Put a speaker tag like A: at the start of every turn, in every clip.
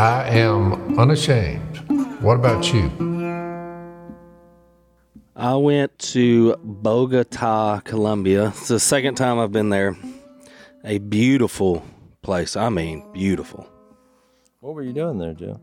A: I am unashamed. What about you?
B: I went to Bogota, Colombia. It's the second time I've been there. A beautiful place. I mean, beautiful.
C: What were you doing there, Joe?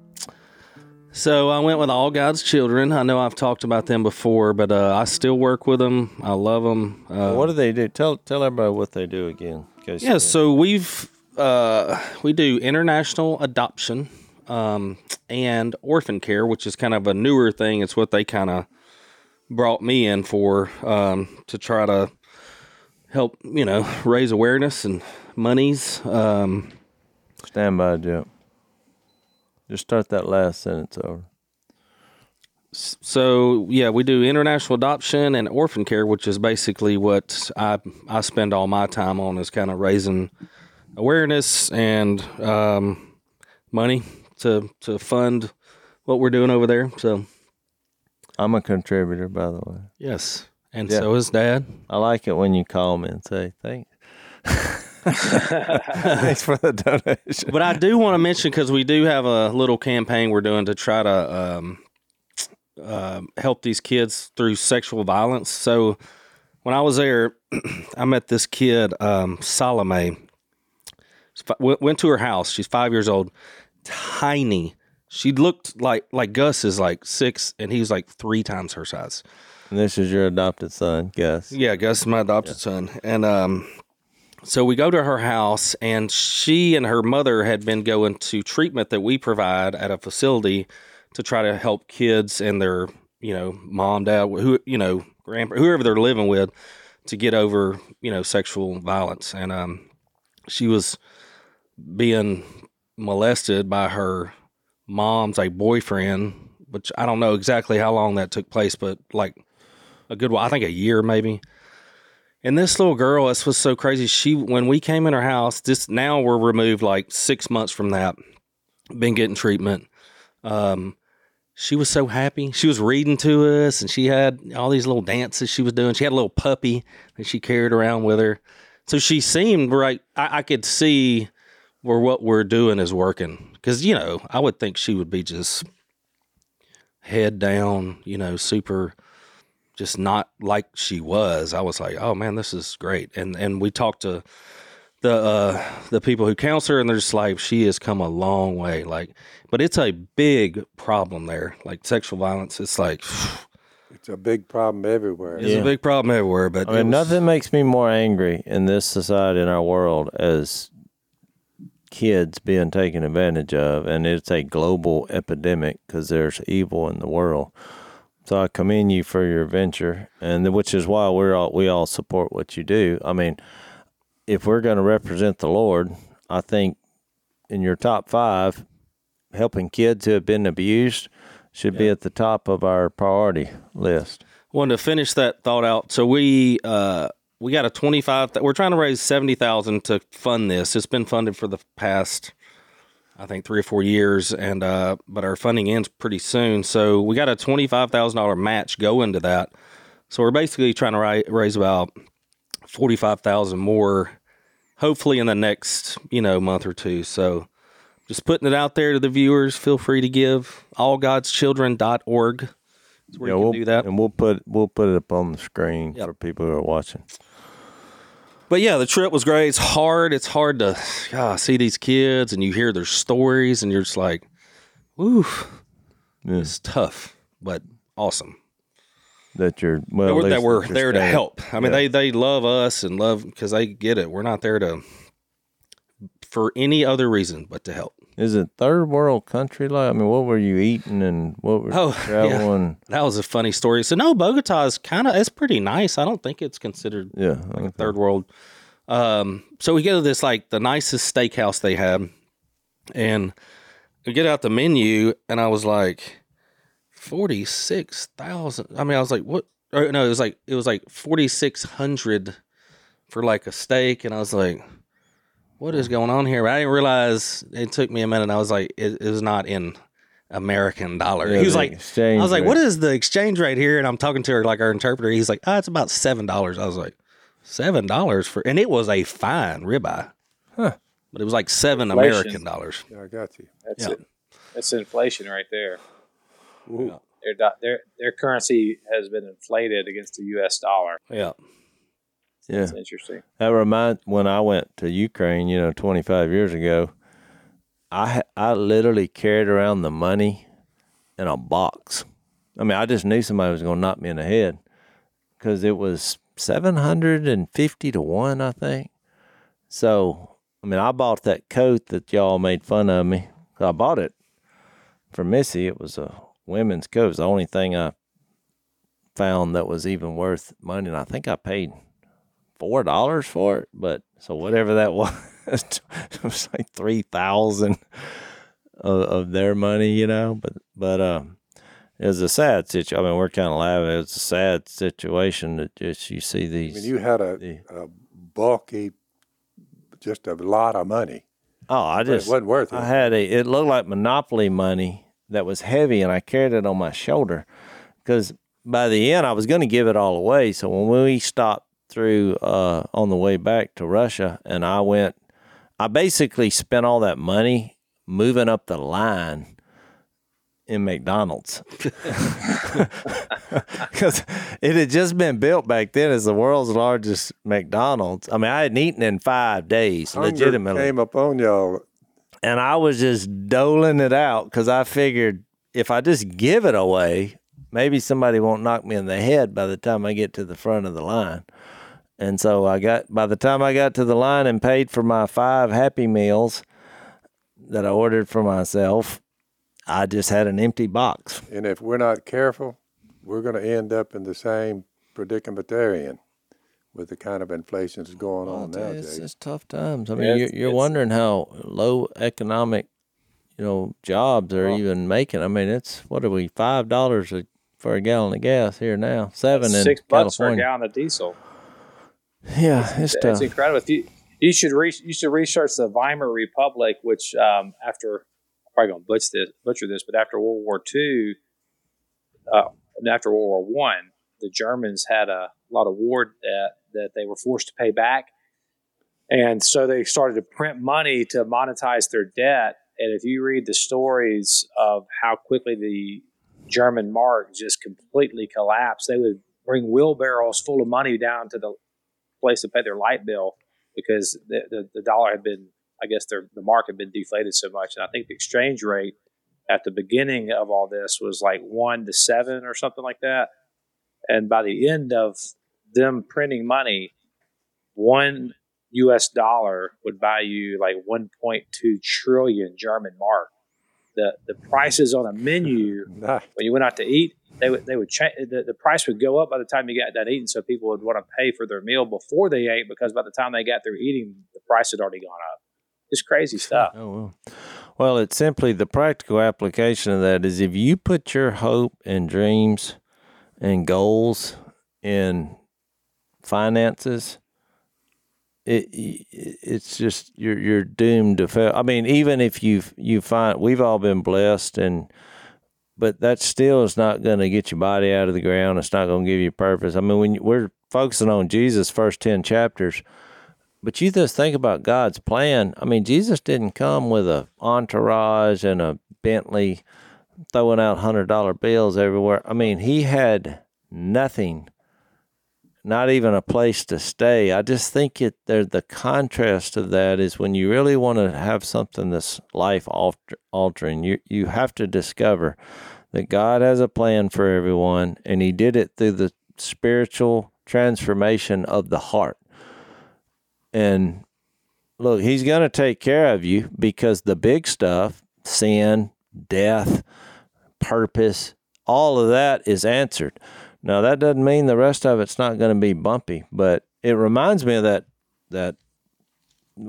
B: So I went with All God's Children. I know I've talked about them before, but uh, I still work with them. I love them. Uh,
C: what do they do? Tell tell everybody what they do again.
B: Yeah, so we've uh, we do international adoption um, and orphan care, which is kind of a newer thing. It's what they kind of brought me in for um, to try to help you know raise awareness and monies. Um,
C: stand by, Joe. Just start that last sentence over.
B: so yeah, we do international adoption and orphan care, which is basically what I I spend all my time on is kind of raising awareness and um, money to to fund what we're doing over there. So
C: I'm a contributor, by the way.
B: yes, and
C: Yeah.
B: so is Dad.
C: I like it when you call me and say thanks. Thanks for the donation.
B: But I do want to mention because we do have a little campaign we're doing to try to um, uh, help these kids through sexual violence. So when I was there, I met this kid, um, Salome. She's fi- Went went to her house. She's five years old, tiny. She looked like like Gus is like six, and he was like three times her size.
C: And this is your adopted son, Gus.
B: Yeah, Gus is my adopted son. And um, so we go to her house, and she and her mother had been going to treatment that we provide at a facility to try to help kids and their, you know, mom, dad, who, you know, grandpa, whoever they're living with to get over, you know, sexual violence. And um, she was being molested by her mom's like boyfriend, which I don't know exactly how long that took place, but like a good while, I think a year maybe. And this little girl, this was so crazy. She, when we came in her house, this now we're removed like six months from that, been getting treatment. Um, she was so happy. She was reading to us, and she had all these little dances she was doing. She had a little puppy that she carried around with her. So she seemed right. I, I could see where what we're doing is working. Because you know, I would think she would be just head down, you know, super just not like she was. I was like, oh man, this is great. And and we talked to the uh the people who counsel her and they're just like, she has come a long way. Like but it's a big problem there. Like sexual violence. It's like
D: It's a big problem everywhere.
B: it's a big problem everywhere. But
C: I mean,
B: was-
C: nothing makes me more angry in this society, in our world, as kids being taken advantage of, and it's a global epidemic because there's evil in the world. So I commend you for your venture, and which is why we're all we all support what you do. I mean, if we're going to represent the Lord, I think in your top five, helping kids who have been abused should be at the top of our priority list.
B: wanted to finish that thought out. So we uh we got a twenty five. We're trying to raise seventy thousand to fund this. It's been funded for the past, I think, three or four years, and uh, but our funding ends pretty soon. So we got a twenty five thousand dollar match going to that. So we're basically trying to ri- raise about forty five thousand more, hopefully in the next you know month or two. So. Just putting it out there to the viewers. Feel free to give. AllGod'sChildren.org. Where
C: Yeah,
B: you
C: we'll,
B: can do that.
C: and we'll put we'll put it up on the screen
B: Yep.
C: for people who are watching.
B: But yeah, the trip was great. It's hard. It's hard to God, see these kids and you hear their stories and you're just like, woo,
C: Yeah.
B: it's tough, but awesome.
C: That you're well,
B: that we're, that we're there to help. I mean,
C: Yeah.
B: they, they love us and love because they get it. We're not there to for any other reason but to help.
C: Is it third world country? Like, I mean, what were you eating and what were
B: Oh,
C: you
B: yeah.
C: traveling?
B: That was a funny story. So no, Bogota is kind of it's pretty nice. I don't think it's considered
C: Yeah,
B: like
C: okay.
B: a third world. Um, so we go to this like the nicest steakhouse they have, and we get out the menu, and I was like, forty six thousand. I mean, I was like, what? Or, no, it was like it was like forty six hundred for like a steak, and I was like, what is going on here? But I didn't realize it took me a minute. I was like, it, it was not in American dollar.
C: Yeah,
B: he was like, I was like,
C: rate.
B: what is the exchange rate here? And I'm talking to her like our interpreter. He's like, oh, it's about seven dollars. I was like, seven dollars for, and it was a fine ribeye,
C: Huh.
B: but it was like seven
E: Inflation.
B: American dollars.
D: Yeah, I got you.
E: That's
B: Yeah.
E: it. That's inflation right there. Ooh. Their, their their currency has been inflated against the U.S. dollar.
B: Yeah.
C: Yeah.
E: It's interesting.
C: That reminds when I went to Ukraine, you know, 25 years ago, I I literally carried around the money in a box. I mean, I just knew somebody was going to knock me in the head because it was 750 to 1, I think. So, I mean, I bought that coat that y'all made fun of me. I bought it for Missy. It was a women's coat. It was the only thing I found that was even worth money. And I think I paid four dollars for it, but so whatever that was, it was like three thousand of, of their money, you know. But but um, it was a sad situation. I mean, we're kind of laughing. It was a sad situation that just you see
D: I
C: these.
D: mean, you had a,
C: the-
D: a bulky, just a lot of money.
C: oh, I
D: But it
C: just
D: wasn't worth it.
C: I had a. It looked like Monopoly money that was heavy, and I carried it on my shoulder because by the end I was going to give it all away. So when we stopped through uh, on the way back to Russia, and I went, I basically spent all that money moving up the line in McDonald's because it had just been built back then as the world's largest McDonald's. I mean, I hadn't eaten in five days,
D: Hunger
C: legitimately
D: came upon y'all.
C: and I was just doling it out because I figured if I just give it away, maybe somebody won't knock me in the head by the time I get to the front of the line. And so I got by the time I got to the line and paid for my five Happy Meals that I ordered for myself, I just had an empty box.
D: And if we're not careful, we're going to end up in the same predicament they're in with the kind of inflation that's going on oh,
C: it's,
D: nowadays.
C: it's tough times. I
E: Yeah,
C: mean, you're, you're
E: it's-
C: wondering how low economic, you know, jobs are
E: Well-
C: even making. I mean, it's what are we five dollars for a gallon of gas here now? Seven in
E: Six bucks for a gallon of diesel.
C: Yeah, it's
E: It's
C: tough.
E: incredible. If you you should re- you should research the Weimar Republic, which um, after I'm probably going to butcher this, butcher this, but after World War II, uh, and after World War One, the Germans had a lot of war debt that they were forced to pay back, and so they started to print money to monetize their debt. And if you read the stories of how quickly the German mark just completely collapsed, they would bring wheelbarrows full of money down to the place to pay their light bill because the, the, the dollar had been, I guess, their, the mark had been deflated so much. And I think the exchange rate at the beginning of all this was like one to seven or something like that. And by the end of them printing money, one US dollar would buy you like 1.2 trillion German mark. The, the prices on a menu
D: Nah,
E: when you went out to eat, they would they would change the, the price would go up by the time you got done eating, so people would want to pay for their meal before they ate because by the time they got through eating, the price had already gone up. It's crazy oh, stuff.
C: Oh well. Well, it's simply the practical application of that is if you put your hope and dreams and goals in finances, it it's just you're you're doomed to fail. I mean, even if you you find we've all been blessed and but that still is not going to get your body out of the ground. It's not going to give you purpose. I mean, when we're focusing on Jesus' first 10 chapters, but you just think about God's plan. I mean, Jesus didn't come with a entourage and a Bentley throwing out $100 bills everywhere. I mean, he had nothing, not even a place to stay. I just think it there the contrast of that is when you really want to have something that's life alter- altering, you you have to discover that God has a plan for everyone and he did it through the spiritual transformation of the heart. And look, he's going to take care of you because the big stuff, sin, death, purpose, all of that is answered. Now that doesn't mean the rest of it's not going to be bumpy, but it reminds me of that that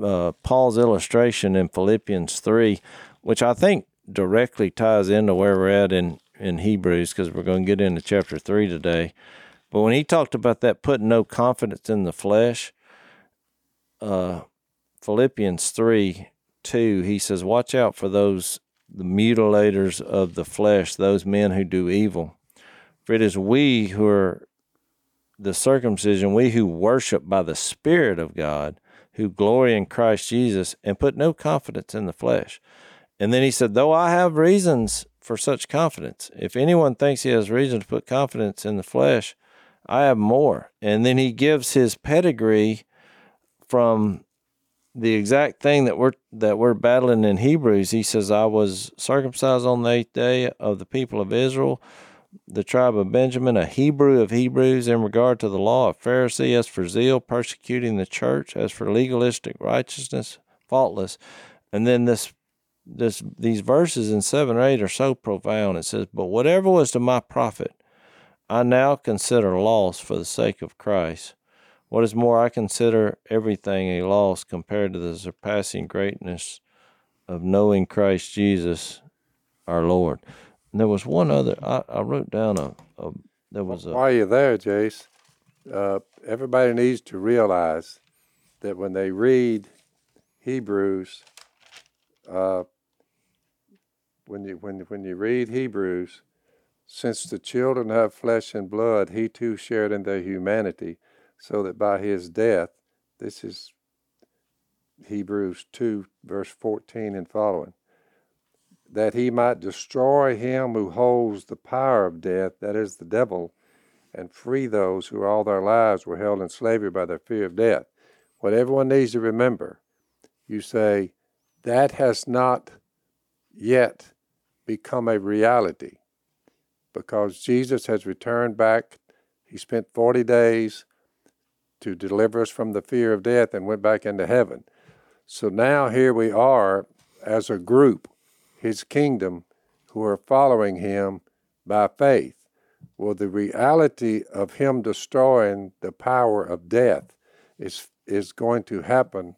C: uh, Paul's illustration in Philippians three, which I think directly ties into where we're at in in Hebrews because we're going to get into chapter three today. But when he talked about that putting no confidence in the flesh, uh, Philippians three two, he says, "Watch out for those the mutilators of the flesh, those men who do evil." For it is we who are the circumcision, we who worship by the Spirit of God, who glory in Christ Jesus and put no confidence in the flesh. And then he said, Though I have reasons for such confidence, if anyone thinks he has reason to put confidence in the flesh, I have more. And then he gives his pedigree from the exact thing that we're that we're battling in Hebrews. He says, I was circumcised on the eighth day of the people of Israel the tribe of Benjamin, a Hebrew of Hebrews in regard to the law, a Pharisee as for zeal, persecuting the church, as for legalistic righteousness, faultless. And then this this these verses in seven or eight are so profound. It says, But whatever was to my profit, I now consider loss for the sake of Christ. What is more, I consider everything a loss compared to the surpassing greatness of knowing Christ Jesus our Lord. There was one other. I, I wrote down a, a. There was a.
D: While you're there, Jace, uh, everybody needs to realize that when they read Hebrews, uh, when you when when you read Hebrews, since the children have flesh and blood, he too shared in their humanity, so that by his death, this is Hebrews two verse fourteen and following that he might destroy him who holds the power of death, that is, the devil, and free those who all their lives were held in slavery by their fear of death. What everyone needs to remember, you say, that has not yet become a reality because Jesus has returned back. He spent 40 days to deliver us from the fear of death and went back into heaven. So now here we are as a group his kingdom who are following him by faith. Well, the reality of him destroying the power of death is, is going to happen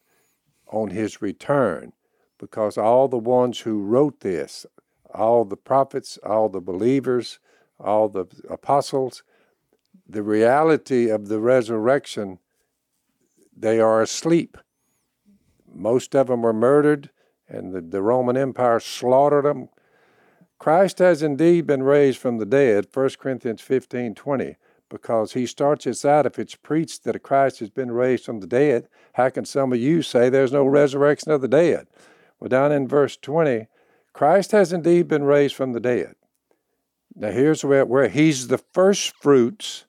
D: on his return because all the ones who wrote this, all the prophets, all the believers, all the apostles, the reality of the resurrection, they are asleep. Most of them were murdered and the, the Roman Empire slaughtered them. Christ has indeed been raised from the dead, 1 Corinthians 15 20, because he starts us out if it's preached that a Christ has been raised from the dead, how can some of you say there's no resurrection of the dead? Well, down in verse 20, Christ has indeed been raised from the dead. Now, here's where, where he's the first fruits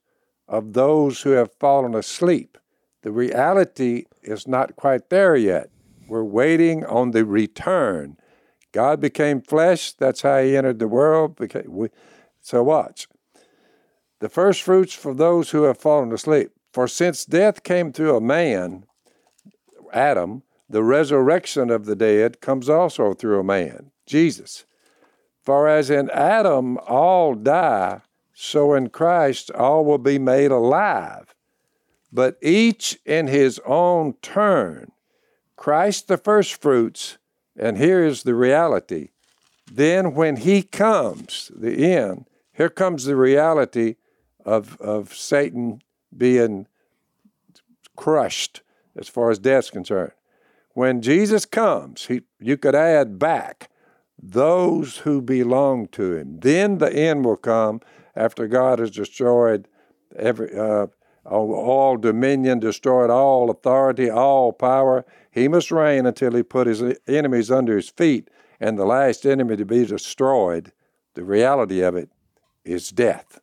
D: of those who have fallen asleep. The reality is not quite there yet. We're waiting on the return. God became flesh. That's how he entered the world. So watch. The first fruits for those who have fallen asleep. For since death came through a man, Adam, the resurrection of the dead comes also through a man, Jesus. For as in Adam all die, so in Christ all will be made alive, but each in his own turn. Christ the first fruits, and here is the reality. Then when he comes, the end, here comes the reality of, of Satan being crushed as far as death's concerned. When Jesus comes, he, you could add back those who belong to him. Then the end will come after God has destroyed every uh, all dominion, destroyed all authority, all power. He must reign until he put his enemies under his feet, and the last enemy to be destroyed, the reality of it, is death.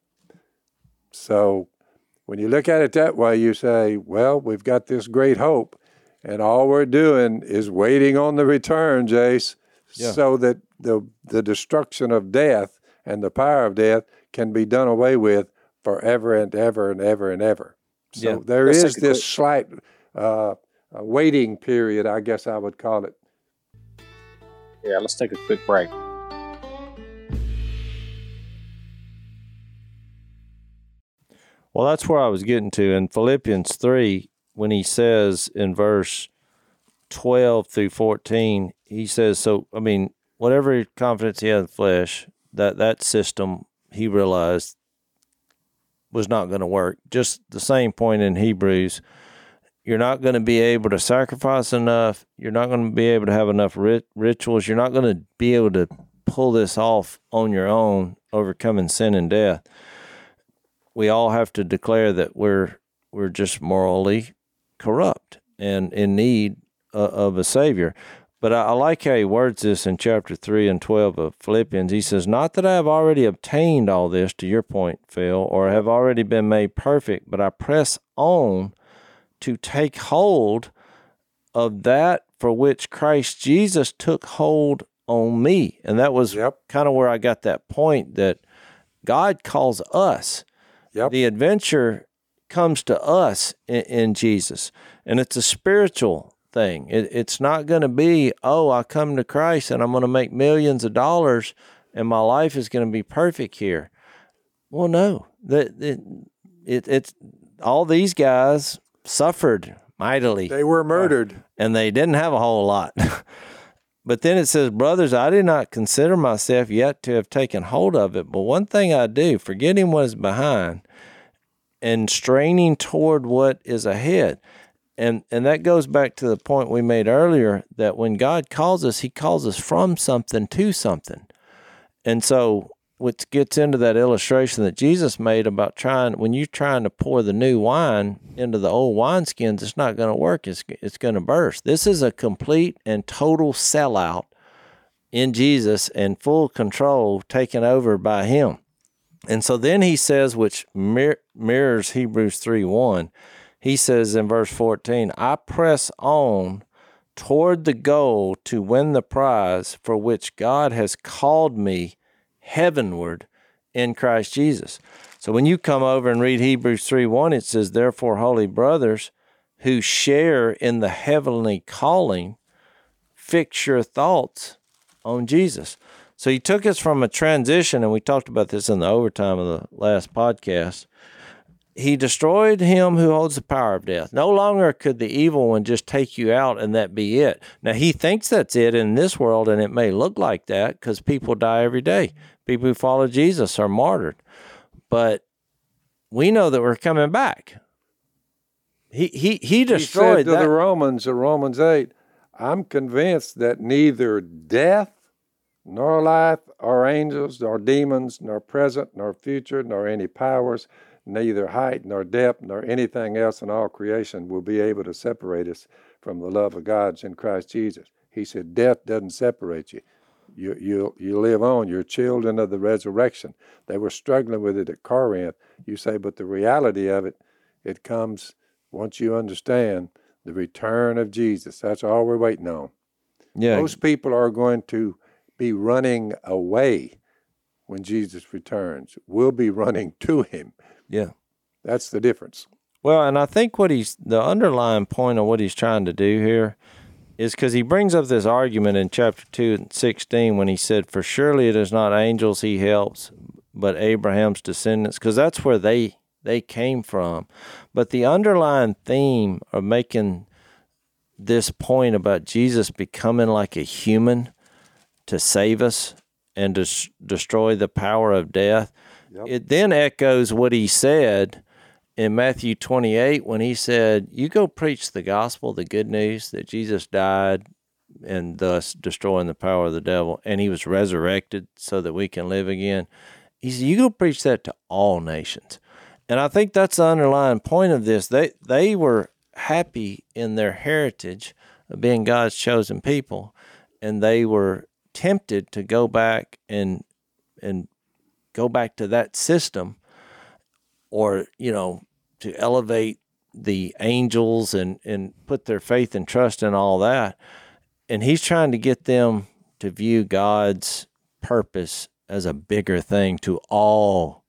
D: So when you look at it that way, you say, well, we've got this great hope, and all we're doing is waiting on the return, Jace, yeah. so that the, the destruction of death and the power of death can be done away with forever and ever and ever and ever. So yeah. there Let's is this quick... slight uh, waiting period, I guess I would call it.
E: Yeah, let's take a quick break.
C: Well, that's where I was getting to in Philippians 3 when he says in verse 12 through 14, he says, So, I mean, whatever confidence he had in the flesh, that, that system, he realized was not going to work. Just the same point in Hebrews. You're not going to be able to sacrifice enough. You're not going to be able to have enough rit- rituals. You're not going to be able to pull this off on your own, overcoming sin and death. We all have to declare that we're we're just morally corrupt and in need uh, of a savior. But I, I like how he words this in chapter 3 and 12 of Philippians. He says, Not that I have already obtained all this, to your point, Phil, or have already been made perfect, but I press on to take hold of that for which Christ Jesus took hold on me. And that was
D: Yep.
C: kind of where I got that point that God calls us.
D: Yep.
C: The adventure comes to us in, in Jesus, and it's a spiritual thing. It, it's not going to be, oh, I come to Christ and I'm going to make millions of dollars and my life is going to be perfect here. Well, no, that it, it, it's all these guys suffered mightily
D: They were murdered.
C: Uh, and they didn't have a whole lot. but then it says, Brothers, I do not consider myself yet to have taken hold of it. But one thing I do, forgetting what is behind and straining toward what is ahead. And, and that goes back to the point we made earlier that when God calls us, He calls us from something to something. And so, which gets into that illustration that Jesus made about trying when you're trying to pour the new wine into the old wineskins, it's not going to work. It's it's going to burst. This is a complete and total sellout in Jesus and full control taken over by Him. And so then he says, which mir- mirrors Hebrews 3 1, he says in verse 14, I press on toward the goal to win the prize for which God has called me heavenward in Christ Jesus. So when you come over and read Hebrews 3 1, it says, Therefore, holy brothers who share in the heavenly calling, fix your thoughts on Jesus. So he took us from a transition, and we talked about this in the overtime of the last podcast. He destroyed him who holds the power of death. No longer could the evil one just take you out and that be it. Now, he thinks that's it in this world, and it may look like that because people die every day. People who follow Jesus are martyred. But we know that we're coming back. He, he, he destroyed He
D: said to
C: that.
D: the Romans in Romans 8, I'm convinced that neither death, nor life, or angels, nor demons, nor present, nor future, nor any powers, neither height, nor depth, nor anything else in all creation will be able to separate us from the love of God in Christ Jesus. He said, Death doesn't separate you. You, you, you live on. You're children of the resurrection. They were struggling with it at Corinth. You say, but the reality of it, it comes once you understand the return of Jesus. That's all we're waiting on.
C: yeah,
D: Most people are going to be running away when Jesus returns. We'll be running to him.
C: Yeah.
D: That's the difference.
C: Well, and I think what he's the underlying point of what he's trying to do here is because he brings up this argument in chapter 2 and 16 when he said, For surely it is not angels he helps, but Abraham's descendants, because that's where they they came from. But the underlying theme of making this point about Jesus becoming like a human to save us and to destroy the power of death, it then echoes what he said in Matthew 28 when he said, You go preach the gospel, the good news that Jesus died and thus destroying the power of the devil, and he was resurrected so that we can live again. He said, You go preach that to all nations. And I think that's the underlying point of this. They they were happy in their heritage of being God's chosen people, and they were tempted to go back and and go back to that system or you know to elevate the angels and and put their faith and trust in all that. And he's trying to get them to view God's purpose as a bigger thing to all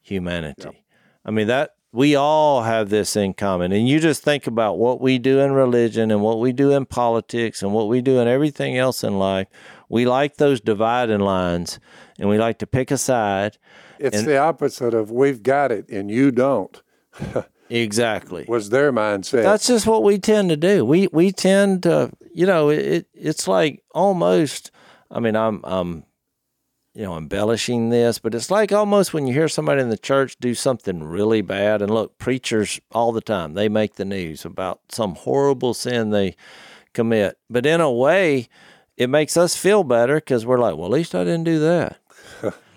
C: humanity. I mean that we all have this in common. And you just think about what we do in religion and what we do in politics and what we do in everything else in life. We like those dividing lines and we like to pick a side
D: It's
C: And-
D: the opposite of we've got it and you don't,
C: exactly
D: was their mindset.
C: That's just what we tend to do. We we tend to, you know, it it's like almost. I mean, I'm I'm, you know, embellishing this, but it's like almost when you hear somebody in the church do something really bad, and look, preachers all the time they make the news about some horrible sin they commit, but in a way, it makes us feel better because we're like, well, at least I didn't do that.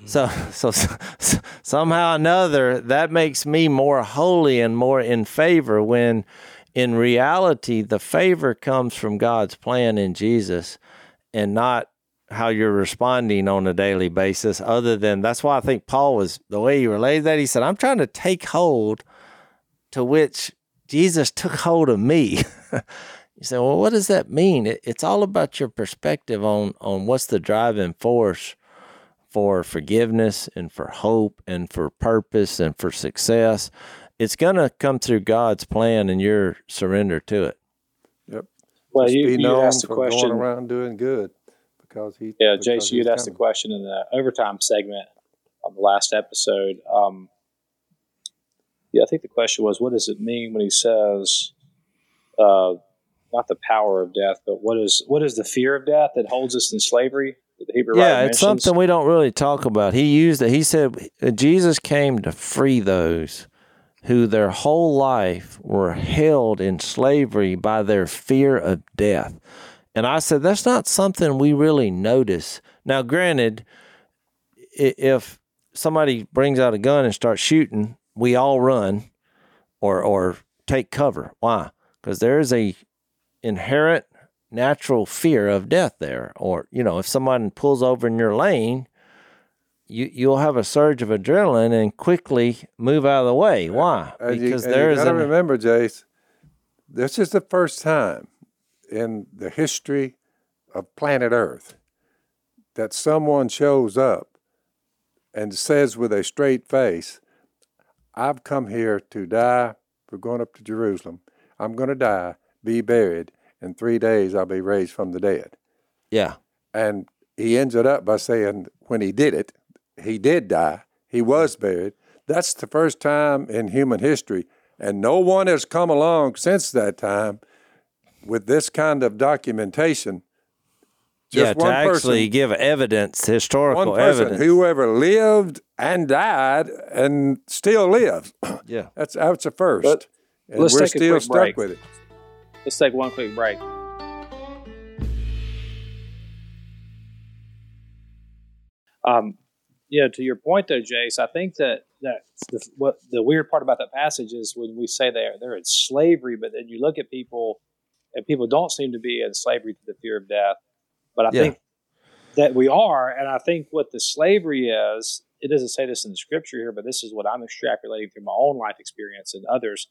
C: So, so, so somehow or another, that makes me more holy and more in favor when in reality, the favor comes from God's plan in Jesus and not how you're responding on a daily basis. Other than that's why I think Paul was the way he related that. He said, I'm trying to take hold to which Jesus took hold of me. you say, well, what does that mean? It, it's all about your perspective on on what's the driving force for forgiveness and for hope and for purpose and for success. It's going to come through God's plan and your surrender to it.
D: Yep.
E: Well,
D: Just
E: you,
D: be
E: you
D: known
E: asked the
D: for
E: question.
D: going around doing good because he.
E: Yeah,
D: because
E: Jason, you'd asked the question in the overtime segment on the last episode. Um, yeah, I think the question was, what does it mean when he says, uh, not the power of death, but what is what is the fear of death that holds us in slavery? The Hebrew
C: yeah, it's
E: mentions?
C: something we don't really talk about. He used it. He said Jesus came to free those who their whole life were held in slavery by their fear of death. And I said that's not something we really notice. Now, granted, if somebody brings out a gun and starts shooting, we all run or or take cover. Why? Because there is a inherent natural fear of death there. Or, you know, if someone pulls over in your lane, you you'll have a surge of adrenaline and quickly move out of the way. Why?
D: And
C: Because there is
D: to remember, Jace, this is the first time in the history of planet Earth that someone shows up and says with a straight face, I've come here to die. We're going up to Jerusalem. I'm going to die, be buried. In three days, I'll be raised from the dead.
C: yeah.
D: And he ends it up by saying, when he did it, he did die. He was buried. That's the first time in human history. And no one has come along since that time with this kind of documentation.
C: yeah,
D: Just
C: to actually
D: person,
C: give evidence, historical
D: one person
C: evidence.
D: who ever lived and died and still lives.
C: yeah.
D: That's that's a first.
E: But
D: and
E: let's
D: we're
E: take a
D: still
E: quick
D: stuck
E: break.
D: with it.
E: Let's take one quick break. Um, yeah, to your point though, Jace, I think that that the, what the weird part about that passage is when we say they're they're in slavery, but then you look at people, and people don't seem to be in slavery to the fear of death. But I
C: Yeah.
E: think that we are, and I think what the slavery is. It doesn't say this in the scripture here, but this is what I'm extrapolating through my own life experience and others.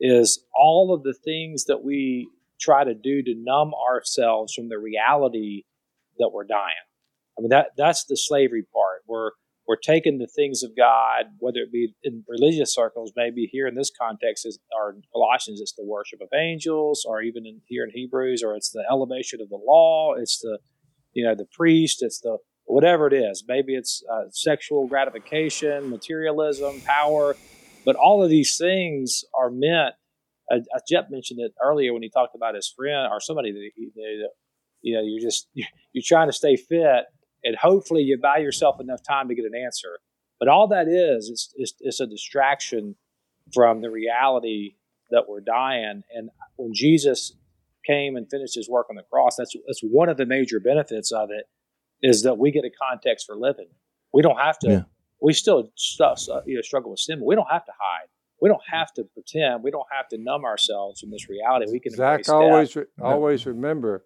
E: Is all of the things that we try to do to numb ourselves from the reality that we're dying. I mean that that's the slavery part. We're we're taking the things of God, whether it be in religious circles, maybe here in this context is or Colossians, it's the worship of angels, or even in, here in Hebrews, or it's the elevation of the law, it's the you know the priest, it's the whatever it is. Maybe it's uh, sexual gratification, materialism, power, but all of these things are meant. Uh, Jeff mentioned it earlier when he talked about his friend or somebody that he, you know you're just you're trying to stay fit and hopefully you buy yourself enough time to get an answer. But all that it's, is, is, is a distraction from the reality that we're dying. And when Jesus came and finished his work on the cross, that's that's one of the major benefits of it is that we get a context for living. We don't have to.
C: Yeah.
E: We still you know, struggle with sin, but we don't have to hide. We don't have to pretend. We don't have to numb ourselves from this reality. We can
D: Zach, always re- always remember,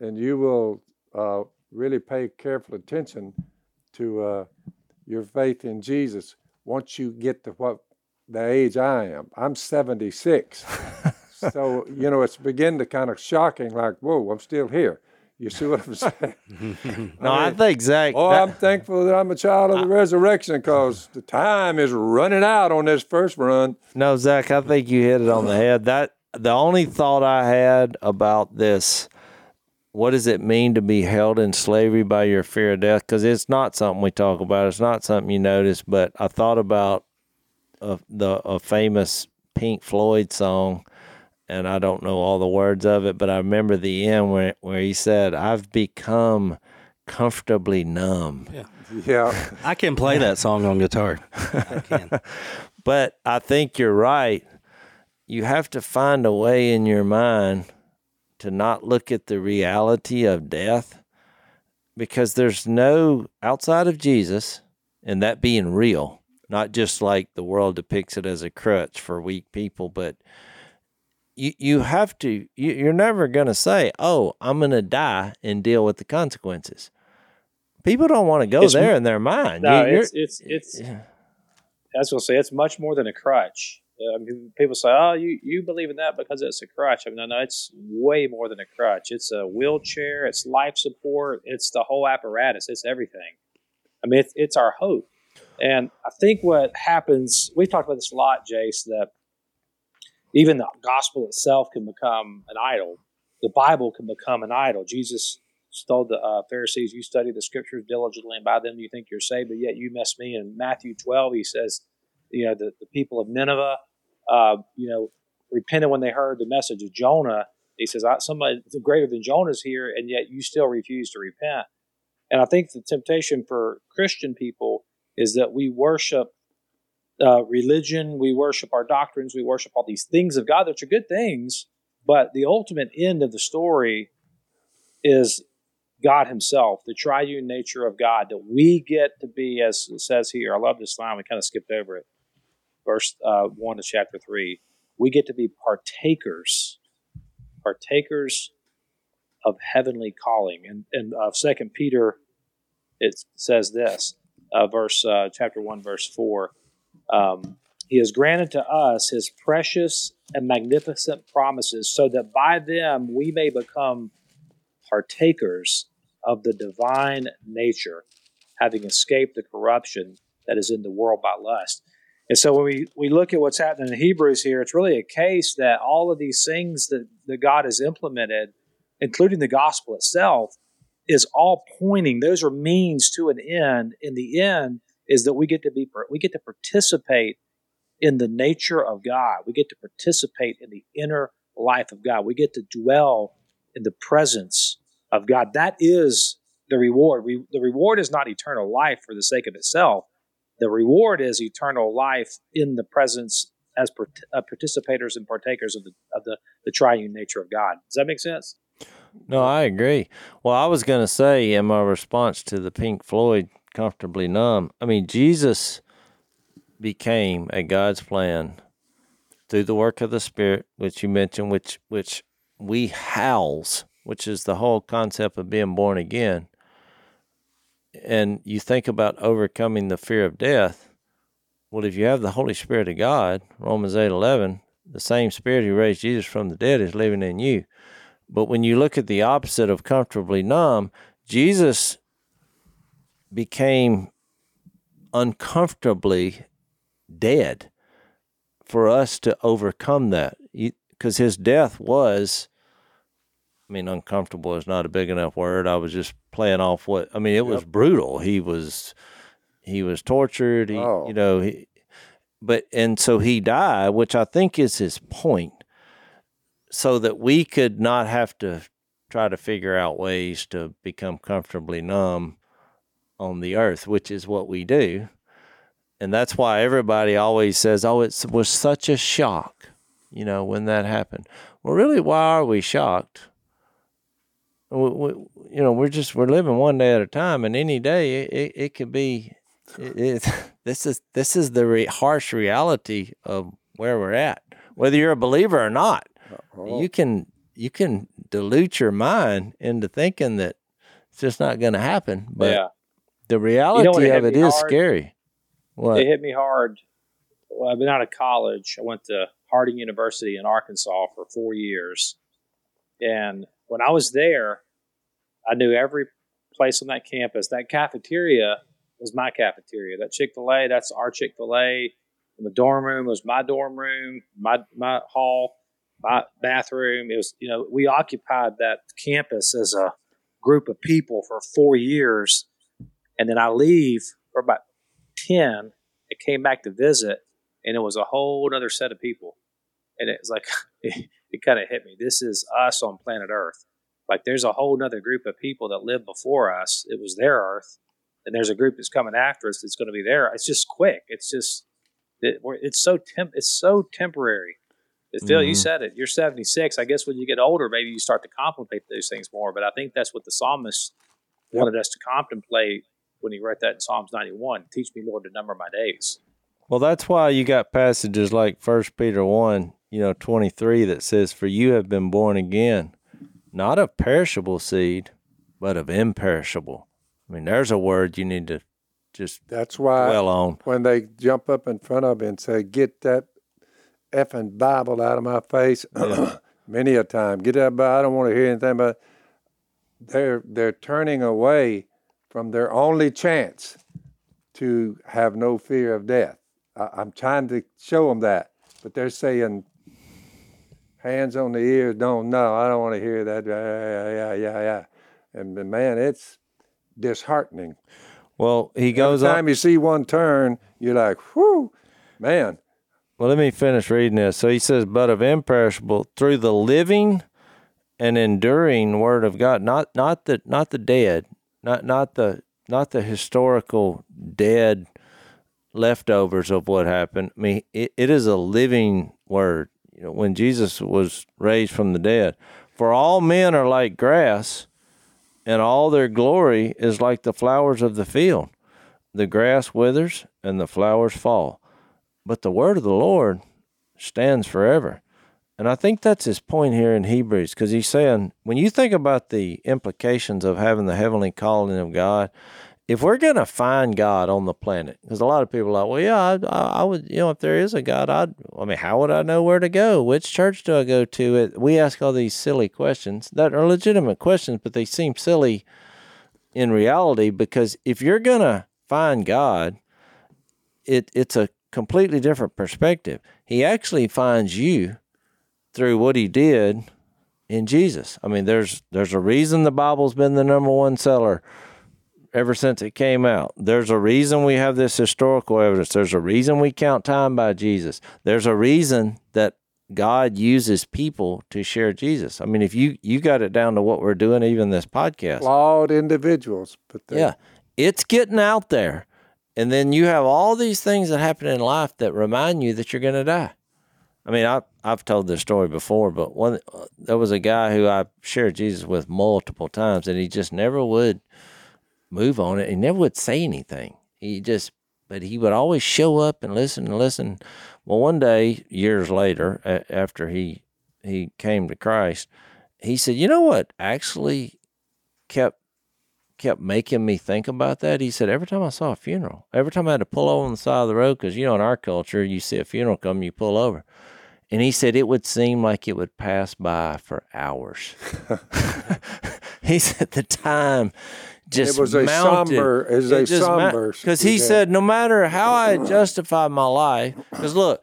D: and you will uh, really pay careful attention to uh, your faith in Jesus once you get to what the age I am. I'm 76. so, you know, it's begin to kind of shocking, like, whoa, I'm still here. You see what I'm saying?
C: No, I think Zach.
D: Oh,
C: that-
D: I'm thankful that I'm a child of the resurrection because the time is running out on this first run.
C: No, Zach, I think you hit it on the head. That the only thought I had about this, what does it mean to be held in slavery by your fear of death? Because it's not something we talk about. It's not something you notice. But I thought about a, the a famous Pink Floyd song, and I don't know all the words of it, but I remember the end where where he said, "I've become comfortably numb."
D: Yeah.
B: I can play that song on guitar. I can.
C: But I think you're right. You have to find a way in your mind to not look at the reality of death because there's no outside of Jesus and that being real, not just like the world depicts it as a crutch for weak people, but you, you have to you, you're never going to say oh i'm going to die and deal with the consequences people don't want to go
E: It's-
C: there in their mind
E: No,
C: You-
E: it's it's it's. I was going to say it's much more than a crutch. Uh, I mean, people say, "Oh, you you believe in that because it's a crutch." I mean, no, no, it's way more than a crutch. It's a wheelchair. It's life support. It's the whole apparatus. It's everything. I mean, it's it's our hope. And I think what happens, we've talked about this a lot, Jace, that even the gospel itself can become an idol. The Bible can become an idol. Jesus told the uh, Pharisees, You study the scriptures diligently, and by them you think you're saved, but yet you mess me. In Matthew 12, he says, You know, the, the people of Nineveh, uh, you know, repented when they heard the message of Jonah. He says, "I- Somebody greater than Jonah is here, and yet you still refuse to repent. And I think the temptation for Christian people is that we worship uh, religion, we worship our doctrines, we worship all these things of God, which are good things, but the ultimate end of the story is God Himself, the triune nature of God, that we get to be, as it says here. I love this line, we kind of skipped over it. Verse uh, 1 of chapter 3. We get to be partakers, partakers of heavenly calling. And, and uh, 2 Peter, it says this, uh, verse uh, chapter 1, verse 4. Um, he has granted to us his precious and magnificent promises so that by them we may become partakers of the divine nature, having escaped the corruption that is in the world by lust. And so when we, we look at what's happening in Hebrews here, it's really a case that all of these things that, that God has implemented, including the gospel itself, is all pointing, those are means to an end. In the end is that we get to be we get to participate in the nature of God. We get to participate in the inner life of God. We get to dwell in the presence of God. That is the reward. We, the reward is not eternal life for the sake of itself. The reward is eternal life in the presence as part, uh, participators and partakers of the of the, the triune nature of God. Does that make sense?
C: No, I agree. Well, I was going to say in my response to the Pink Floyd comfortably numb, I mean, Jesus became a God's plan through the work of the Spirit, which you mentioned, which which we house, which is the whole concept of being born again. And you think about overcoming the fear of death. Well, if you have the Holy Spirit of God, Romans eight eleven, the same Spirit who raised Jesus from the dead is living in you. But when you look at the opposite of comfortably numb, Jesus became uncomfortably dead for us to overcome that. Because his death was, I mean, uncomfortable is not a big enough word. I was just playing off what, I mean, it was brutal. He was, he was tortured. He,
D: Oh.
C: you know, he, but, and so he died, which I think is his point so that we could not have to try to figure out ways to become comfortably numb on the earth, which is what we do. And that's why everybody always says, oh, it was such a shock, you know, when that happened. Well, really, why are we shocked? We, we, you know, we're just, we're living one day at a time, and any day it, it, it could be, it, it, this is, this is the re- harsh reality of where we're at, whether you're a believer or not uh-huh. you can you can dilute your mind into thinking that it's just not going to happen. But
E: yeah.
C: The reality
E: what hit
C: of it is
E: hard?
C: scary. What?
E: It hit me hard. Well, I've been out of college. I went to Harding University in Arkansas for four years. And when I was there, I knew every place on that campus. That cafeteria was my cafeteria. That Chick fil A, that's our Chick fil A. The dorm room was my dorm room, my, my hall, my bathroom. It was, you know, we occupied that campus as a group of people for four years. And then I leave for about 10 it came back to visit and it was a whole other set of people and it was like it, it kind of hit me this is us on planet earth like there's a whole other group of people that lived before us it was their earth and there's a group that's coming after us that's going to be there it's just quick it's just it, we're- it's so temp it's so temporary Phil, you
C: Mhm.
E: said it. You're 76. I guess when you get older, maybe you start to contemplate those things more. But I think that's what the psalmist wanted us to contemplate when he wrote that in Psalms 91. Teach me, Lord, to number my days.
C: Well, that's why you got passages like First Peter one you know, 23 that says, For you have been born again, not of perishable seed, but of imperishable. I mean, there's a word you need to just
D: That's why
C: dwell on.
D: when they jump up in front of me and say, "Get that effing Bible out of my face," many a time, get that Bible. I don't want to hear anything about. It. They're they're turning away from their only chance to have no fear of death. I, I'm trying to show them that, but they're saying, "Hands on the ears, don't know. I don't want to hear that." Yeah, yeah, yeah, yeah. And man, it's disheartening.
C: Well, he goes
D: Every
C: on.
D: time you see one turn, you're like, whew, man.
C: Well, let me finish reading this. So he says, "But of imperishable through the living and enduring word of God, not not the not the dead, not not the not the historical dead leftovers of what happened. I mean, it, it is a living word. You know, when Jesus was raised from the dead, for all men are like grass, and all their glory is like the flowers of the field. The grass withers and the flowers fall, but the word of the Lord stands forever. And I think that's his point here in Hebrews, because he's saying when you think about the implications of having the heavenly calling of God, if we're going to find God on the planet, because a lot of people are like, well, yeah, I, I, would, you know, if there is a God, I'd, I mean, how would I know where to go? Which church do I go to? It, we ask all these silly questions that are legitimate questions, but they seem silly in reality because if you're going to find God, it, it's a completely different perspective. He actually finds you through what he did in Jesus. I mean, there's there's a reason the Bible's been the number one seller ever since it came out. There's a reason we have this historical evidence. There's a reason we count time by Jesus. There's a reason that God uses people to share Jesus. I mean, if you you got it down to what we're doing, even this podcast,
D: Flawed individuals, but
C: yeah, it's getting out there, and then you have all these things that happen in life that remind you that you're going to die. I mean, I I've told this story before, but one there was a guy who I shared Jesus with multiple times, and he just never would move on it. He never would say anything. He just, but he would always show up and listen and listen. Well, one day, years later, a- after he he came to Christ, he said, "You know what? Actually, kept kept making me think about that. He said every time I saw a funeral, every time I had to pull over on the side of the road, because you know in our culture, you see a funeral come, you pull over." And he said it would seem like it would pass by for hours. he said the time just it
D: was a
C: mounted.
D: somber- it was a somber
C: Because he said no matter how I justified my life, because look,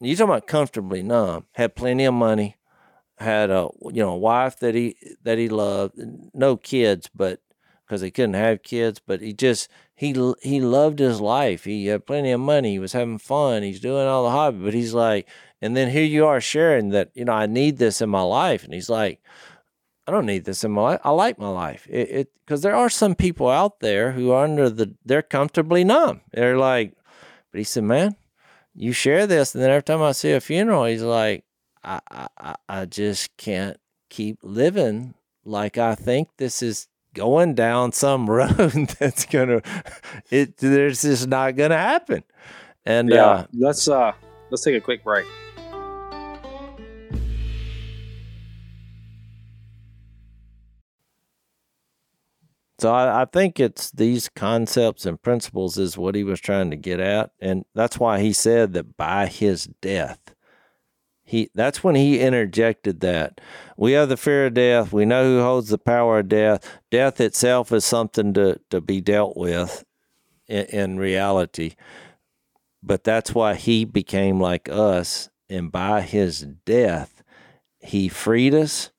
C: you talking about comfortably numb, had plenty of money, had a you know a wife that he that he loved, no kids, but because he couldn't have kids, but he just he he loved his life. He had plenty of money. He was having fun. He's doing all the hobby, but he's like, and then here you are sharing that you know I need this in my life, and he's like, I don't need this in my life. I like my life. It because there are some people out there who are under the they're comfortably numb. They're like, but he said, man, you share this, and then every time I see a funeral, he's like, I I I- just can't keep living like I think this is going down some road that's gonna it there's just not gonna happen. And
E: Yeah.
C: uh,
E: let's uh let's take a quick break.
C: So I, I think it's these concepts and principles is what he was trying to get at, and that's why he said that by his death, he that's when he interjected that we have the fear of death. We know who holds the power of death. Death itself is something to to be dealt with in, in reality, but that's why he became like us, and by his death, he freed us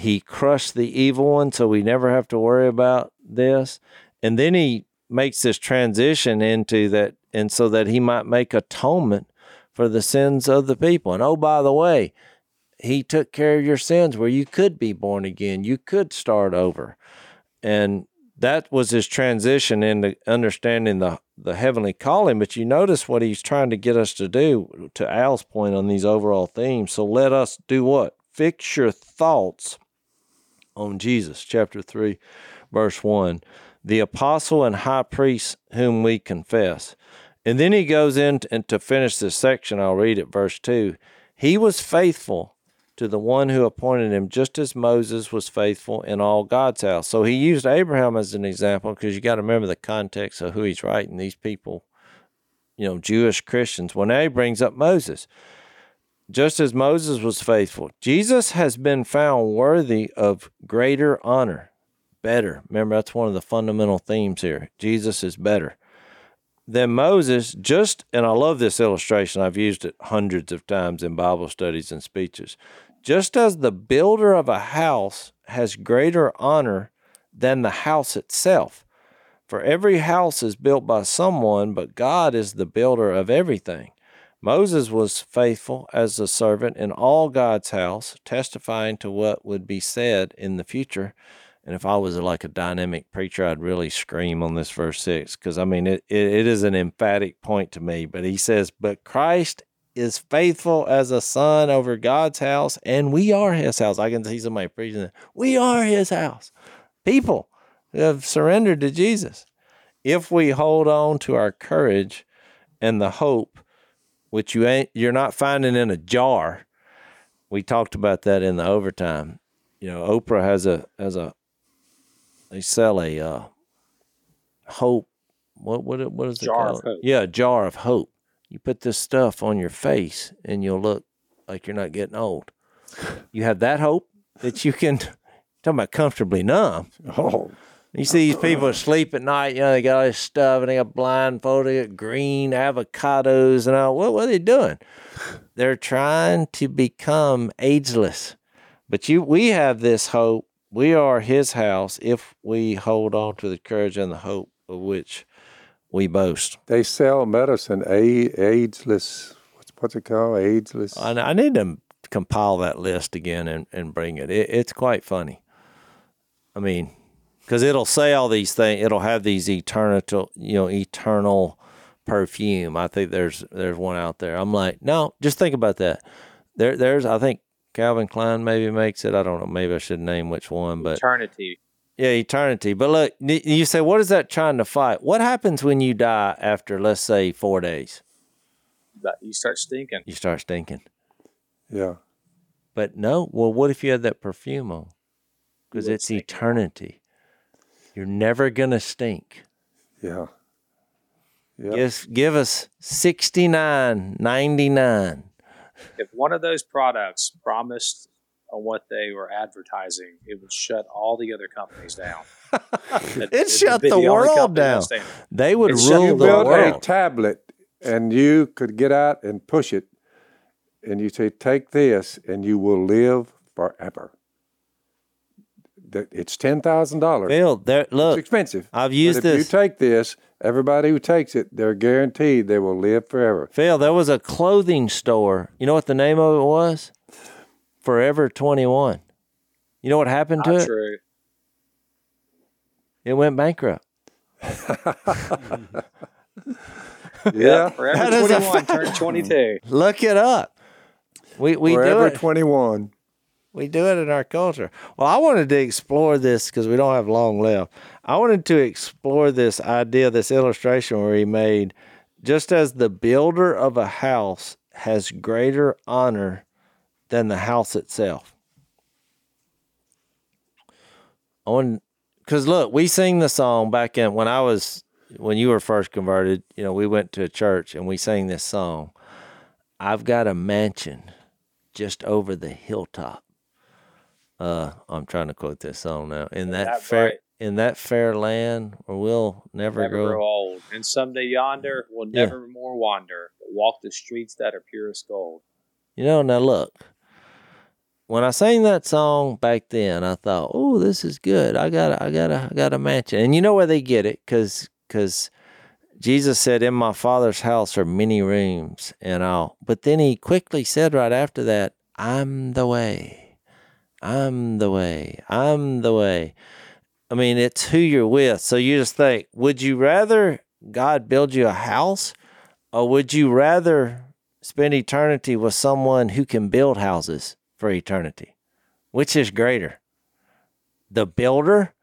C: he crushed the evil one so we never have to worry about this. And then he makes this transition into that and so that he might make atonement for the sins of the people. And oh by the way he took care of your sins where you could be born again. You could start over. And that was his transition into understanding the the heavenly calling. But you notice what he's trying to get us to do to Al's point on these overall themes. So let us do what? Fix your thoughts on Jesus chapter 3 verse 1 the apostle and high priest whom we confess and then he goes in and to finish this section I'll read it verse 2 He was faithful to the one who appointed him, just as Moses was faithful in all God's house. So he used Abraham as an example because you got to remember the context of who he's writing. These people, you know, Jewish Christians. Well, now he brings up Moses. Just as Moses was faithful, Jesus has been found worthy of greater honor, better. Remember, that's one of the fundamental themes here. Jesus is better than Moses, just, and I love this illustration, I've used it hundreds of times in Bible studies and speeches. Just as the builder of a house has greater honor than the house itself. For every house is built by someone, but God is the builder of everything. Moses was faithful as a servant in all God's house, testifying to what would be said in the future. And if I was like a dynamic preacher, I'd really scream on this verse six because I mean, it, it, it is an emphatic point to me. But he says, But Christ is faithful as a son over God's house, and we are his house. I can see somebody preaching that. We are his house. People have surrendered to Jesus. If we hold on to our courage and the hope, which you ain't you're not finding in a jar. We talked about that in the overtime. You know, Oprah has a has a they sell a uh, hope. What what what is it
E: Jar of
C: called?
E: hope.
C: Yeah, a jar of hope. You put this stuff on your face, and you'll look like you're not getting old. You have that hope that you can talking about comfortably numb.
D: Oh,
C: You see these people asleep at night, you know, they got all this stuff and they got blindfolded, they got green avocados and all. What, what are they doing? They're trying to become ageless. But you we have this hope. We are his house if we hold on to the courage and the hope of which we boast.
D: they sell medicine, a- ageless. What's what's it called? Ageless.
C: I, I need to compile that list again and, and bring it. it. It's quite funny. I mean, because it'll say all these things. It'll have these eternal, you know, eternal perfume. I think there's there's one out there. I'm like, no, just think about that. There, there's. I think Calvin Klein maybe makes it. I don't know. Maybe I should name which one, but
E: Eternity.
C: yeah, eternity. But look, you say, what is that trying to fight? What happens when you die after, let's say, four days?
E: You start stinking.
C: You start stinking.
D: yeah.
C: But no, well, what if you had that perfume on? Because it's
E: stink.
C: eternity. You're never gonna stink.
D: Yeah. Yeah.
C: Just give us sixty nine ninety nine.
E: If one of those products promised on what they were advertising, it would shut all the other companies down.
C: It shut
E: be
C: the world down. They would
E: It
C: rule
E: the
C: the
D: you built a tablet and you could get out and push it and you say take this and you will live forever That- it's $10000
C: Bill, there,
D: it's
C: look,
D: expensive
C: I've
D: but
C: used
D: if
C: this.
D: you take this everybody who takes it they're guaranteed they will live forever
C: Phil, there was a clothing store. You know what the name of it was? Forever twenty one. You know what happened to
E: Not
C: it?
E: true.
C: It went bankrupt.
D: yeah
E: Forever
C: That is a
E: 21 turned 22.
C: Look it up. We we do
D: forever
C: it.
D: 21
C: We do it in our culture. Well, I wanted to explore this because we don't have long left. I wanted to explore this idea, this illustration where he made just as the builder of a house has greater honor than the house itself. Want because look, we sing the song back in when I was when you were first converted. You know, we went to a church and we sang this song. I've got a mansion just over the hilltop. Uh, I'm trying to quote this song now. In that,
E: that
C: fair,
E: right.
C: in that fair land where we'll never,
E: Never
C: grow.
E: grow old. And someday yonder we'll
C: Yeah.
E: never more wander, but walk the streets that are purest gold.
C: You know, now look. When I sang that song back then, I thought, "Oh, this is good. I got, I got, I got a mansion." And you know where they get it? Because, because Jesus said, "In my Father's house are many rooms," and all. But then he quickly said right after that, "I'm the way. I'm the way. I'm the way." I mean, it's who you're with. So you just think, would you rather God build you a house, or would you rather spend eternity with someone who can build houses for eternity? Which is greater? The builder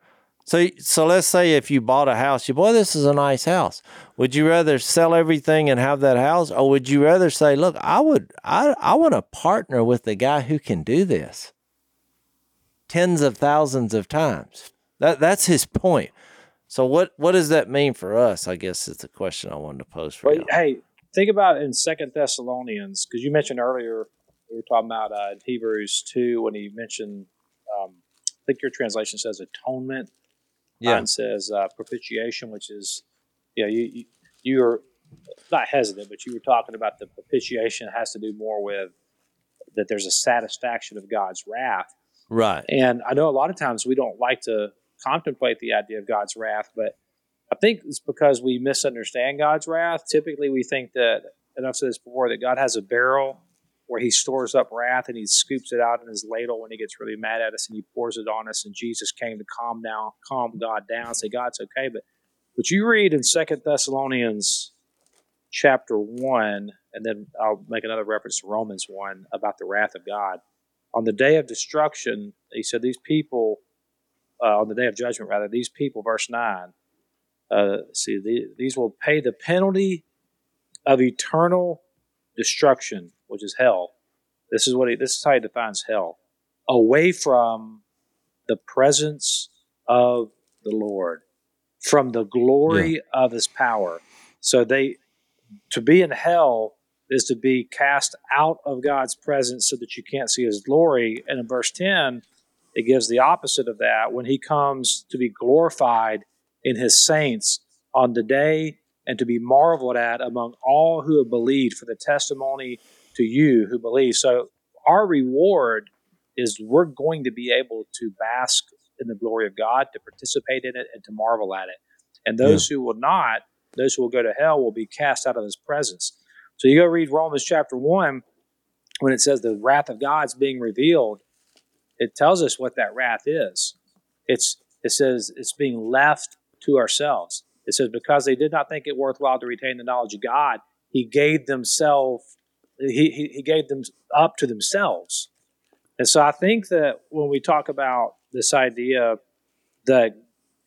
C: So, so let's say if you bought a house, you boy, this is a nice house. Would you rather sell everything and have that house, or would you rather say, look, I would, I, I want to partner with the guy who can do this tens of thousands of times. That that's his point. So what what does that mean for us? I guess is the question I wanted to pose for
E: Well,
C: you.
E: hey, think about in Second Thessalonians because you mentioned earlier we were talking about uh, in Hebrews two when he mentioned. Um, I think your translation says atonement.
C: Yeah.
E: Mine says uh, propitiation, which is, yeah, you, you you're not hesitant, but you were talking about the propitiation has to do more with that there's a satisfaction of God's wrath.
C: Right.
E: And I know a lot of times we don't like to contemplate the idea of God's wrath, but I think it's because we misunderstand God's wrath. Typically, we think that, and I've said this before, that God has a barrel where he stores up wrath and he scoops it out in his ladle when he gets really mad at us and he pours it on us. And Jesus came to calm down, calm God down, say, God's okay. But but you read in Second Thessalonians chapter one, and then I'll make another reference to Romans one about the wrath of God. On the day of destruction, he said, These people, uh, on the day of judgment, rather, these people, verse 9, uh, see, the, these will pay the penalty of eternal destruction, which is hell. This is what he, this is how he defines hell away from the presence of the Lord, from the glory of his power. So they, to be in hell is to be cast out of God's presence so that you can't see his glory. And in verse 10, it gives the opposite of that when he comes to be glorified in his saints on the day and to be marveled at among all who have believed for the testimony to you who believe. So our reward is we're going to be able to bask in the glory of God, to participate in it, and to marvel at it. And those who will not, those who will go to hell, will be cast out of his presence. So you go read Romans chapter 1, when it says the wrath of God's being revealed, it tells us what that wrath is. It's it says it's being left to ourselves. It says because they did not think it worthwhile to retain the knowledge of God, he gave themselves he, he, he gave them up to themselves. And so I think that when we talk about this idea that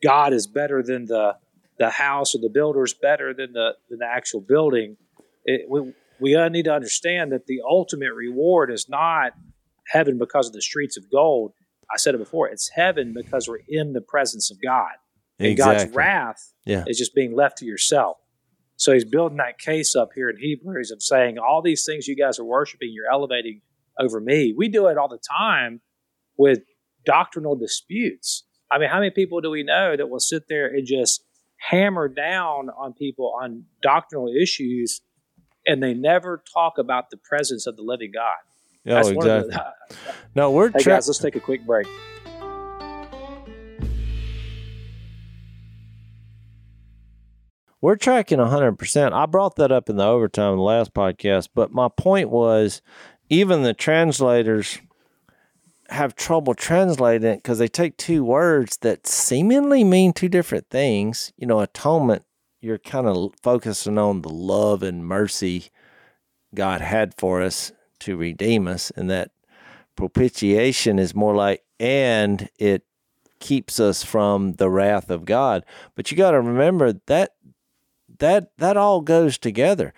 E: God is better than the the house or the builder is better than the than the actual building, it, we we uh, need to understand that the ultimate reward is not heaven because of the streets of gold. I said it before; it's heaven because we're in the presence of God, and God's wrath
C: Yeah.
E: is just being left to yourself. So he's building that case up here in Hebrews of saying all these things you guys are worshiping, you're elevating over me. We do it all the time with doctrinal disputes. I mean, how many people do we know that will sit there and just hammer down on people on doctrinal issues and they never talk about the presence of the living God?
C: Oh,
E: That's one of
C: exactly.
E: the,
C: No, we're
E: hey
C: tra-
E: guys, let's take a quick break.
C: We're tracking 100%. I brought that up in the overtime in the last podcast, but my point was even the translators have trouble translating it because they take two words that seemingly mean two different things. You know, atonement, you're kind of focusing on the love and mercy God had for us to redeem us, and that propitiation is more like, and it keeps us from the wrath of God. But you got to remember that that that all goes together.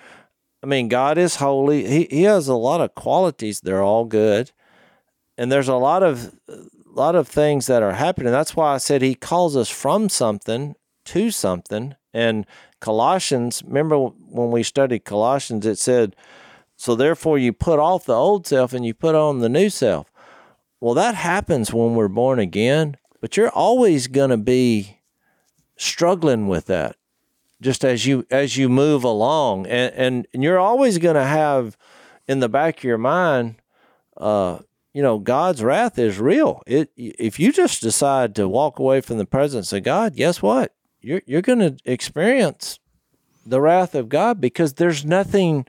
C: I mean, God is holy. He he has a lot of qualities. They're all good, and there's a lot of a lot of things that are happening. That's why I said He calls us from something to something. And Colossians, remember when we studied Colossians, it said, "So therefore, you put off the old self and you put on the new self." Well, that happens when we're born again, but you're always going to be struggling with that just as you as you move along. And and, and you're always going to have in the back of your mind uh you know God's wrath is real. It if you just decide to walk away from the presence of God guess what you're you're going to experience the wrath of God because there's nothing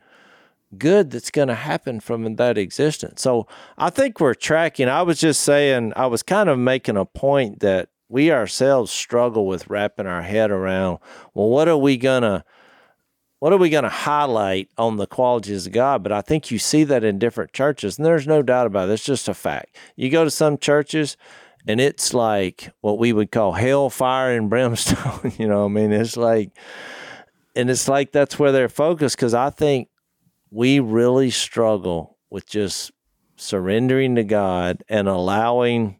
C: good that's going to happen from that existence. So I think we're tracking. I was just saying, I was kind of making a point that we ourselves struggle with wrapping our head around, well, what are we going to. What are we going to highlight on the qualities of God? But I think you see that in different churches, and there's no doubt about it. It's just a fact. You go to some churches, and it's like what we would call hellfire and brimstone. you know, I mean, it's like, and it's like that's where they're focused because I think we really struggle with just surrendering to God and allowing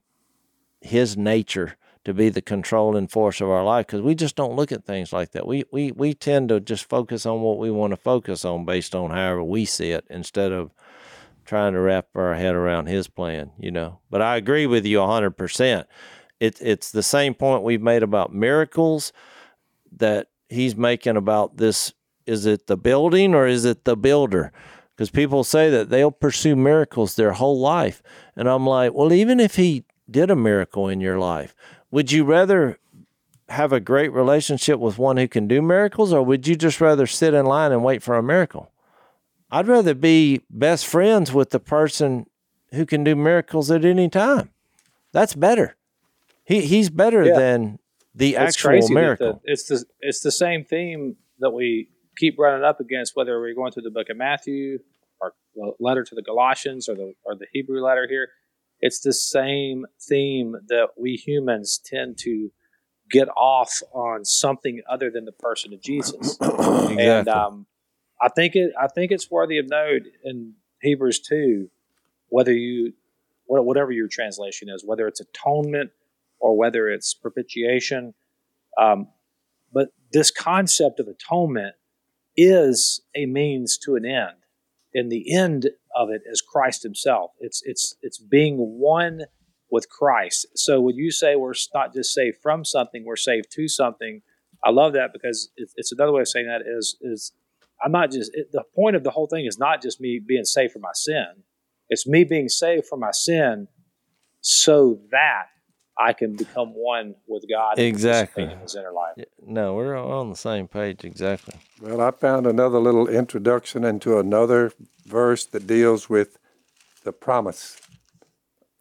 C: His nature to be the controlling force of our life because we just don't look at things like that. We we we tend to just focus on what we want to focus on based on however we see it instead of trying to wrap our head around his plan, you know. But I agree with you 100%. It's it's the same point we've made about miracles that he's making about this is it the building or is it the builder? Because people say that they'll pursue miracles their whole life. And I'm like, well, even if he did a miracle in your life, would you rather have a great relationship with one who can do miracles, or would you just rather sit in line and wait for a miracle? I'd rather be best friends with the person who can do miracles at any time. That's better. He he's better yeah. than the it's actual miracle.
E: The, it's the it's the same theme that we keep running up against, whether we're going through the book of Matthew or the letter to the Galatians or the or the Hebrew letter here. It's the same theme that we humans tend to get off on something other than the person of Jesus. exactly. And um, I think it. I think it's worthy of note in Hebrews two, whether you, whatever your translation is, whether it's atonement or whether it's propitiation. Um, but this concept of atonement is a means to an end, and the end of it is Christ Himself. It's it's it's being one with Christ. So when you say we're not just saved from something, we're saved to something. I love that because it's, it's another way of saying that is is I'm not just it, the point of the whole thing is not just me being saved from my sin. It's me being saved from my sin so that I can become one with God.
C: Exactly.
E: In His inner life.
C: No, we're on the same page. Exactly.
D: Well, I found another little introduction into another verse that deals with the promise.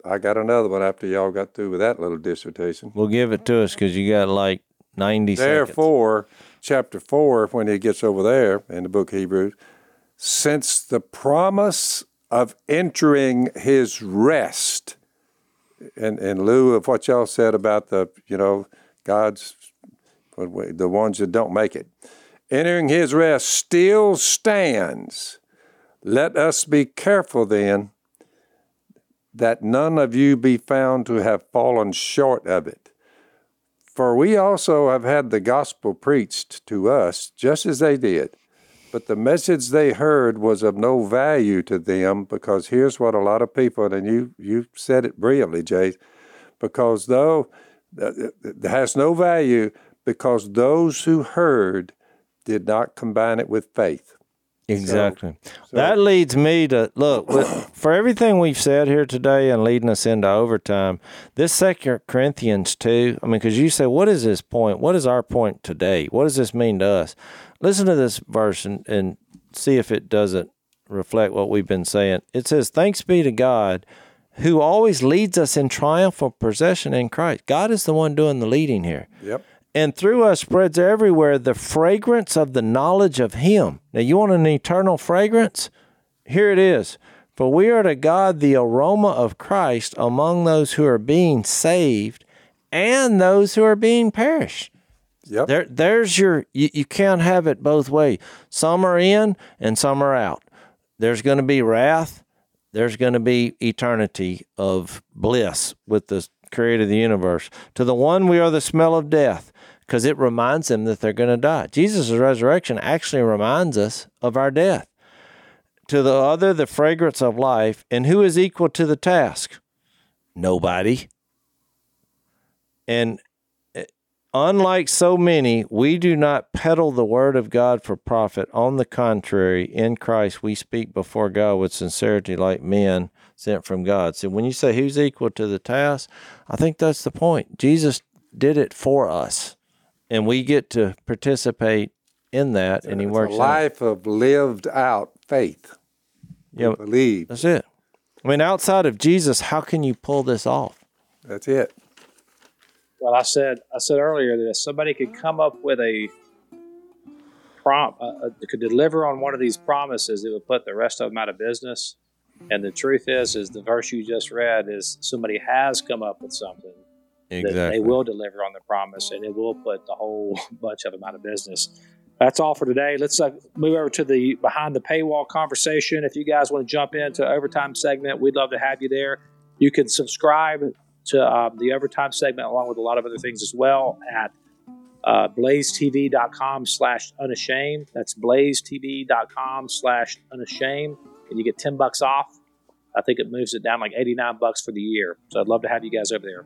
D: I got another one after y'all got through with that little dissertation.
C: Well, give it to us because you got like 90
D: Therefore, seconds chapter 4, when he gets over there in the book of Hebrews, since the promise of entering his rest, in, in lieu of what y'all said about the, you know, God's, the ones that don't make it, entering his rest still stands. Let us be careful then that none of you be found to have fallen short of it. For we also have had the gospel preached to us, just as they did. But the message they heard was of no value to them because here's what a lot of people, and you, you said it brilliantly, Jay, because though uh, it has no value because those who heard did not combine it with faith.
C: Exactly. So, so. That leads me to look for everything we've said here today and leading us into overtime. This Second Corinthians two. I mean, because you say, what is this point? What is our point today? What does this mean to us? Listen to this verse and, and see if it doesn't reflect what we've been saying. It says, "Thanks be to God." Who always leads us in triumphal possession in Christ? God is the one doing the leading here.
D: Yep
C: and through us spreads everywhere the fragrance of the knowledge of Him. Now, you want an eternal fragrance? Here it is. For we are to God the aroma of Christ among those who are being saved and those who are being perished.
D: Yep.
C: There, there's your, you, you can't have it both ways. Some are in and some are out. There's going to be wrath. There's going to be eternity of bliss with the creator of the universe. To the one, we are the smell of death because it reminds them that they're going to die. Jesus' resurrection actually reminds us of our death. To the other, the fragrance of life. And who is equal to the task? Nobody. And eh, unlike so many, we do not peddle the word of God for profit. On the contrary, in Christ, we speak before God with sincerity like men sent from God. So when you say who's equal to the task, I think that's the point. Jesus did it for us and we get to participate in that. And he
D: it's
C: works
D: a life out. of lived out faith. Yeah, believe.
C: That's it. I mean, outside of Jesus, how can you pull this off?
D: That's it.
E: Well, I said I said earlier that if somebody could come up with a prom, uh, uh, could deliver on one of these promises, it would put the rest of them out of business. And the truth is, is the verse you just read is somebody has come up with something
C: Exactly.
E: they will deliver on the promise, and it will put the whole bunch of them out of business. That's all for today. Let's uh, move over to the behind the paywall conversation. If you guys want to jump into overtime segment, we'd love to have you there. You can subscribe to um, the overtime segment along with a lot of other things as well at uh, blazetv.com slash unashamed. That's blazetv.com slash unashamed. And you get 10 bucks off. I think it moves it down like 89 bucks for the year. So I'd love to have you guys over there.